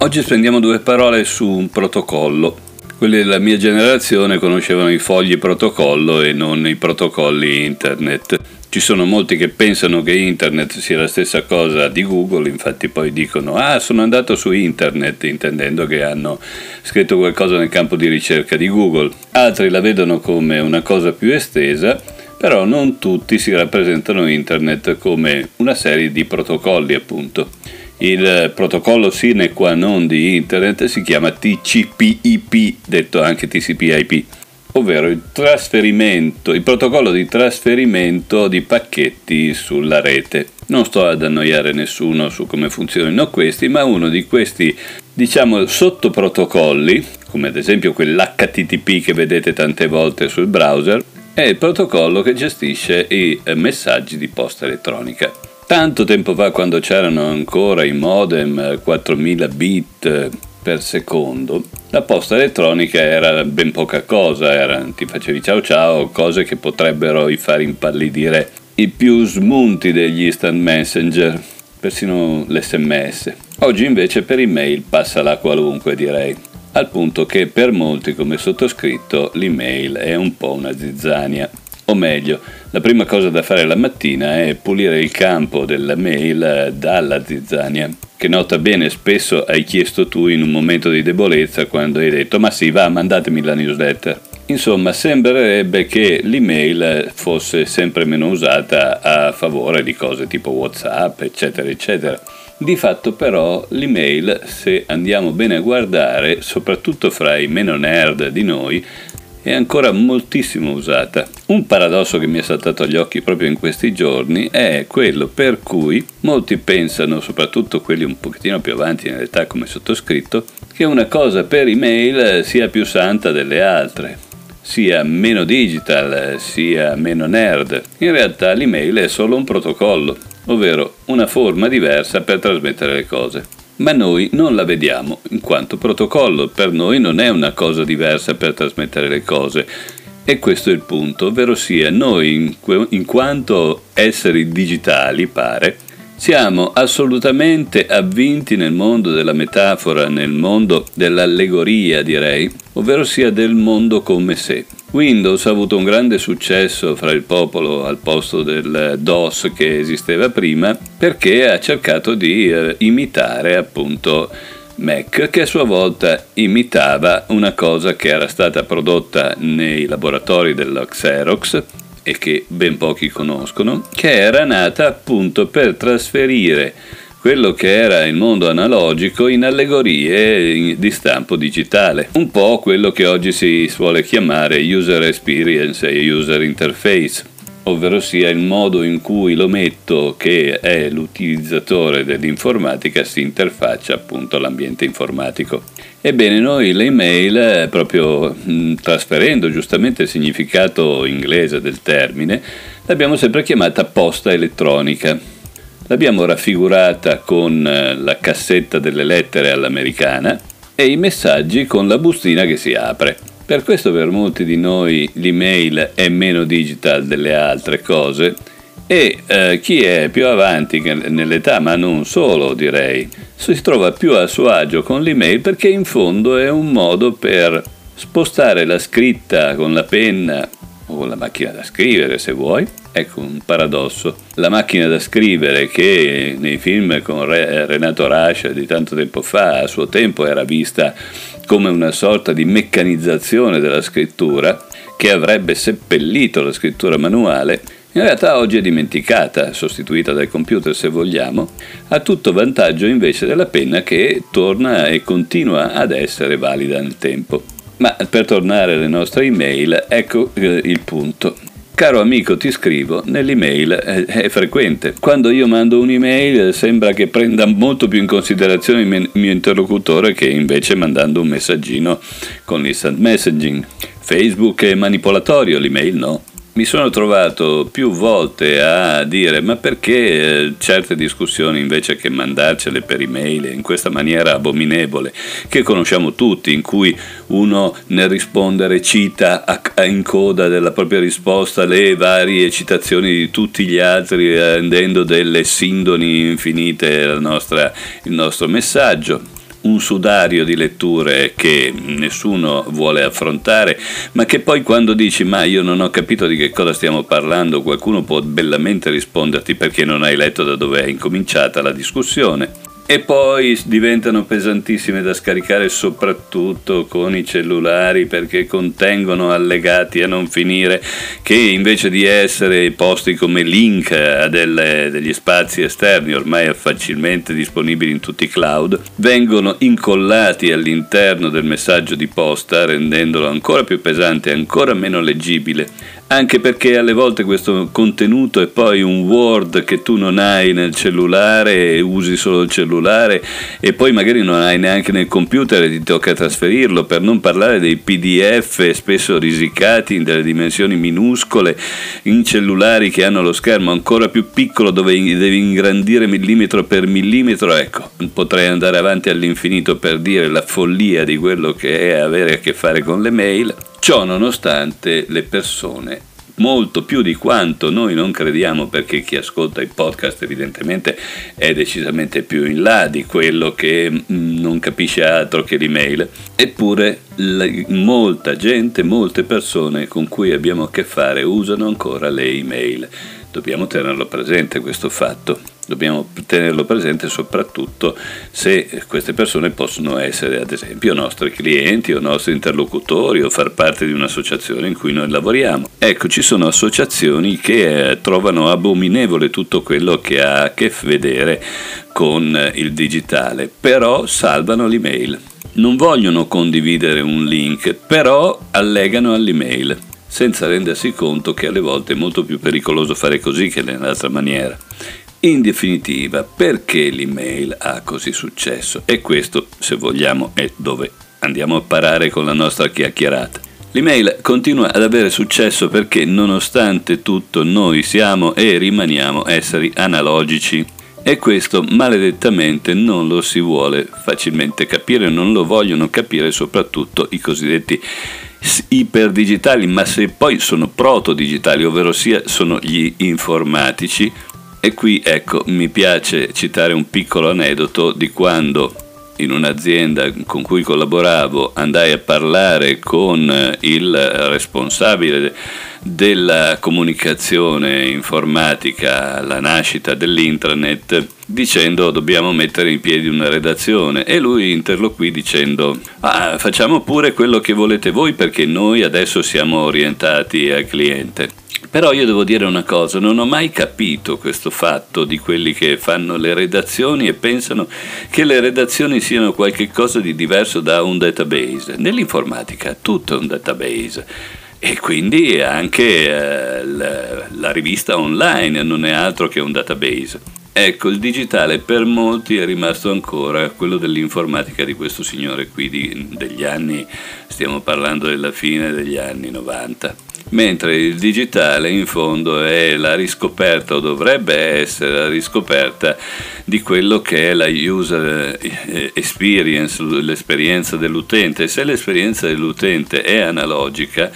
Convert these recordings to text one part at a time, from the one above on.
Oggi spendiamo due parole su un protocollo. Quelli della mia generazione conoscevano i fogli protocollo e non i protocolli internet. Ci sono molti che pensano che internet sia la stessa cosa di Google, infatti poi dicono ah sono andato su internet intendendo che hanno scritto qualcosa nel campo di ricerca di Google. Altri la vedono come una cosa più estesa, però non tutti si rappresentano internet come una serie di protocolli appunto. Il protocollo sine qua non di Internet si chiama TCP/IP, detto anche TCP/IP, ovvero il il protocollo di trasferimento di pacchetti sulla rete. Non sto ad annoiare nessuno su come funzionino questi, ma uno di questi, diciamo, sottoprotocolli, come ad esempio quell'HTTP che vedete tante volte sul browser, è il protocollo che gestisce i messaggi di posta elettronica. Tanto tempo fa, quando c'erano ancora i modem 4000 bit per secondo, la posta elettronica era ben poca cosa, era, ti facevi ciao ciao, cose che potrebbero far impallidire i più smunti degli instant messenger, persino l'SMS. Oggi invece per email passa la qualunque direi, al punto che per molti come sottoscritto l'email è un po' una zizzania. O meglio, la prima cosa da fare la mattina è pulire il campo della mail dalla zizzania, che nota bene spesso hai chiesto tu in un momento di debolezza quando hai detto ma sì va mandatemi la newsletter. Insomma, sembrerebbe che l'email fosse sempre meno usata a favore di cose tipo WhatsApp, eccetera, eccetera. Di fatto però l'email, se andiamo bene a guardare, soprattutto fra i meno nerd di noi, è ancora moltissimo usata. Un paradosso che mi è saltato agli occhi proprio in questi giorni è quello per cui molti pensano, soprattutto quelli un pochettino più avanti nell'età come sottoscritto, che una cosa per email sia più santa delle altre sia meno digital, sia meno nerd. In realtà l'email è solo un protocollo, ovvero una forma diversa per trasmettere le cose ma noi non la vediamo in quanto protocollo, per noi non è una cosa diversa per trasmettere le cose. E questo è il punto, ovvero sia noi in, in quanto esseri digitali, pare, siamo assolutamente avvinti nel mondo della metafora, nel mondo dell'allegoria, direi, ovvero sia del mondo come sé. Windows ha avuto un grande successo fra il popolo al posto del DOS che esisteva prima perché ha cercato di eh, imitare appunto Mac che a sua volta imitava una cosa che era stata prodotta nei laboratori della Xerox e che ben pochi conoscono, che era nata appunto per trasferire quello che era il mondo analogico in allegorie di stampo digitale, un po' quello che oggi si suole chiamare user experience e user interface, ovvero sia il modo in cui l'ometto che è l'utilizzatore dell'informatica si interfaccia appunto all'ambiente informatico. Ebbene, noi le email, proprio mh, trasferendo giustamente il significato inglese del termine, l'abbiamo sempre chiamata posta elettronica L'abbiamo raffigurata con eh, la cassetta delle lettere all'americana e i messaggi con la bustina che si apre. Per questo per molti di noi l'email è meno digital delle altre cose e eh, chi è più avanti nell'età, ma non solo direi, si trova più a suo agio con l'email perché in fondo è un modo per spostare la scritta con la penna o la macchina da scrivere se vuoi. Ecco un paradosso. La macchina da scrivere che nei film con Renato Rascia di tanto tempo fa a suo tempo era vista come una sorta di meccanizzazione della scrittura che avrebbe seppellito la scrittura manuale, in realtà oggi è dimenticata, sostituita dal computer se vogliamo, a tutto vantaggio invece della penna che torna e continua ad essere valida nel tempo. Ma per tornare alle nostre email, ecco eh, il punto. Caro amico, ti scrivo, nell'email è, è frequente. Quando io mando un'email sembra che prenda molto più in considerazione il mio interlocutore che invece mandando un messaggino con l'instant messaging. Facebook è manipolatorio, l'email no. Mi sono trovato più volte a dire ma perché eh, certe discussioni invece che mandarcele per email in questa maniera abominevole che conosciamo tutti in cui uno nel rispondere cita in coda della propria risposta le varie citazioni di tutti gli altri rendendo delle sindoni infinite nostra, il nostro messaggio un sudario di letture che nessuno vuole affrontare, ma che poi quando dici ma io non ho capito di che cosa stiamo parlando, qualcuno può bellamente risponderti perché non hai letto da dove è incominciata la discussione e poi diventano pesantissime da scaricare soprattutto con i cellulari perché contengono allegati a non finire che invece di essere posti come link a delle, degli spazi esterni ormai facilmente disponibili in tutti i cloud vengono incollati all'interno del messaggio di posta rendendolo ancora più pesante e ancora meno leggibile anche perché alle volte questo contenuto è poi un Word che tu non hai nel cellulare usi solo il cellulare e poi magari non hai neanche nel computer e ti tocca trasferirlo, per non parlare dei PDF spesso risicati in delle dimensioni minuscole in cellulari che hanno lo schermo ancora più piccolo dove devi ingrandire millimetro per millimetro, ecco, potrei andare avanti all'infinito per dire la follia di quello che è avere a che fare con le mail. Ciò nonostante le persone molto più di quanto noi non crediamo perché chi ascolta i podcast evidentemente è decisamente più in là di quello che mm, non capisce altro che l'email eppure molta gente molte persone con cui abbiamo a che fare usano ancora le email. Dobbiamo tenerlo presente questo fatto Dobbiamo tenerlo presente soprattutto se queste persone possono essere ad esempio nostri clienti o nostri interlocutori o far parte di un'associazione in cui noi lavoriamo. Ecco, ci sono associazioni che eh, trovano abominevole tutto quello che ha a che vedere con il digitale, però salvano l'email. Non vogliono condividere un link, però allegano all'email senza rendersi conto che alle volte è molto più pericoloso fare così che nell'altra maniera. In definitiva, perché l'email ha così successo? E questo, se vogliamo, è dove andiamo a parare con la nostra chiacchierata. L'email continua ad avere successo perché nonostante tutto noi siamo e rimaniamo esseri analogici e questo maledettamente non lo si vuole facilmente capire, non lo vogliono capire soprattutto i cosiddetti iperdigitali, ma se poi sono proto-digitali, ovvero sia sono gli informatici, e qui ecco, mi piace citare un piccolo aneddoto di quando in un'azienda con cui collaboravo andai a parlare con il responsabile della comunicazione informatica alla nascita dell'intranet dicendo dobbiamo mettere in piedi una redazione. E lui interloquì dicendo ah, facciamo pure quello che volete voi perché noi adesso siamo orientati al cliente. Però io devo dire una cosa, non ho mai capito questo fatto di quelli che fanno le redazioni e pensano che le redazioni siano qualcosa di diverso da un database. Nell'informatica tutto è un database e quindi anche eh, la, la rivista online non è altro che un database. Ecco, il digitale per molti è rimasto ancora quello dell'informatica di questo signore qui di, degli anni, stiamo parlando della fine degli anni 90 mentre il digitale in fondo è la riscoperta o dovrebbe essere la riscoperta di quello che è la user eh, experience, l'esperienza dell'utente. Se l'esperienza dell'utente è analogica,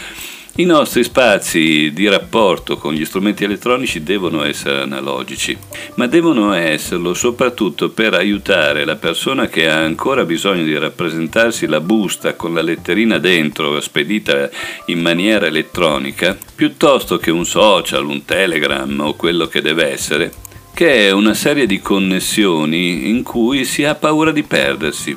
i nostri spazi di rapporto con gli strumenti elettronici devono essere analogici, ma devono esserlo soprattutto per aiutare la persona che ha ancora bisogno di rappresentarsi la busta con la letterina dentro spedita in maniera elettronica, piuttosto che un social, un telegram o quello che deve essere, che è una serie di connessioni in cui si ha paura di perdersi.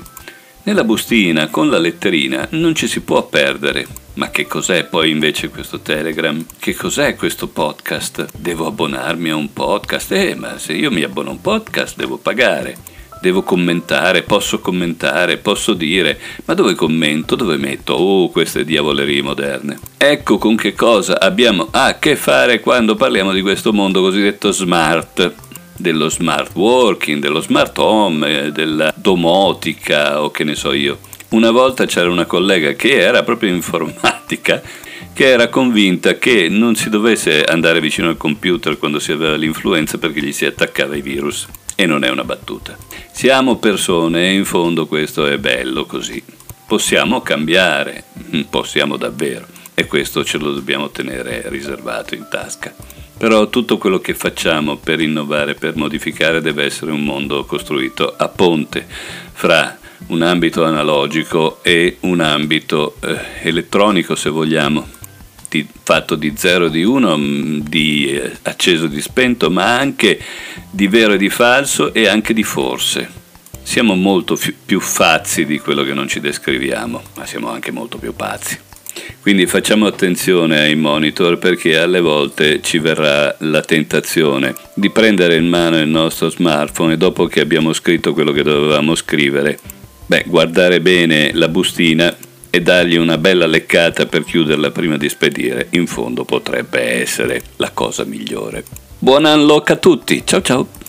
Nella bustina con la letterina non ci si può perdere ma che cos'è poi invece questo Telegram? Che cos'è questo podcast? Devo abbonarmi a un podcast? Eh, ma se io mi abbono a un podcast devo pagare. Devo commentare, posso commentare, posso dire, ma dove commento, dove metto? Oh, queste diavolerie moderne. Ecco con che cosa abbiamo a che fare quando parliamo di questo mondo cosiddetto smart dello smart working, dello smart home, della domotica o che ne so io. Una volta c'era una collega che era proprio informatica che era convinta che non si dovesse andare vicino al computer quando si aveva l'influenza perché gli si attaccava i virus. E non è una battuta. Siamo persone e in fondo questo è bello così. Possiamo cambiare, mm, possiamo davvero, e questo ce lo dobbiamo tenere riservato in tasca. Però tutto quello che facciamo per innovare, per modificare, deve essere un mondo costruito a ponte fra un ambito analogico e un ambito eh, elettronico, se vogliamo, di, fatto di 0 e di 1, mm, di eh, acceso di spento, ma anche di vero e di falso e anche di forse. Siamo molto fi- più fazzi di quello che non ci descriviamo, ma siamo anche molto più pazzi. Quindi facciamo attenzione ai monitor perché alle volte ci verrà la tentazione di prendere in mano il nostro smartphone e dopo che abbiamo scritto quello che dovevamo scrivere, beh, guardare bene la bustina e dargli una bella leccata per chiuderla prima di spedire, in fondo potrebbe essere la cosa migliore. Buon unlock a tutti, ciao ciao!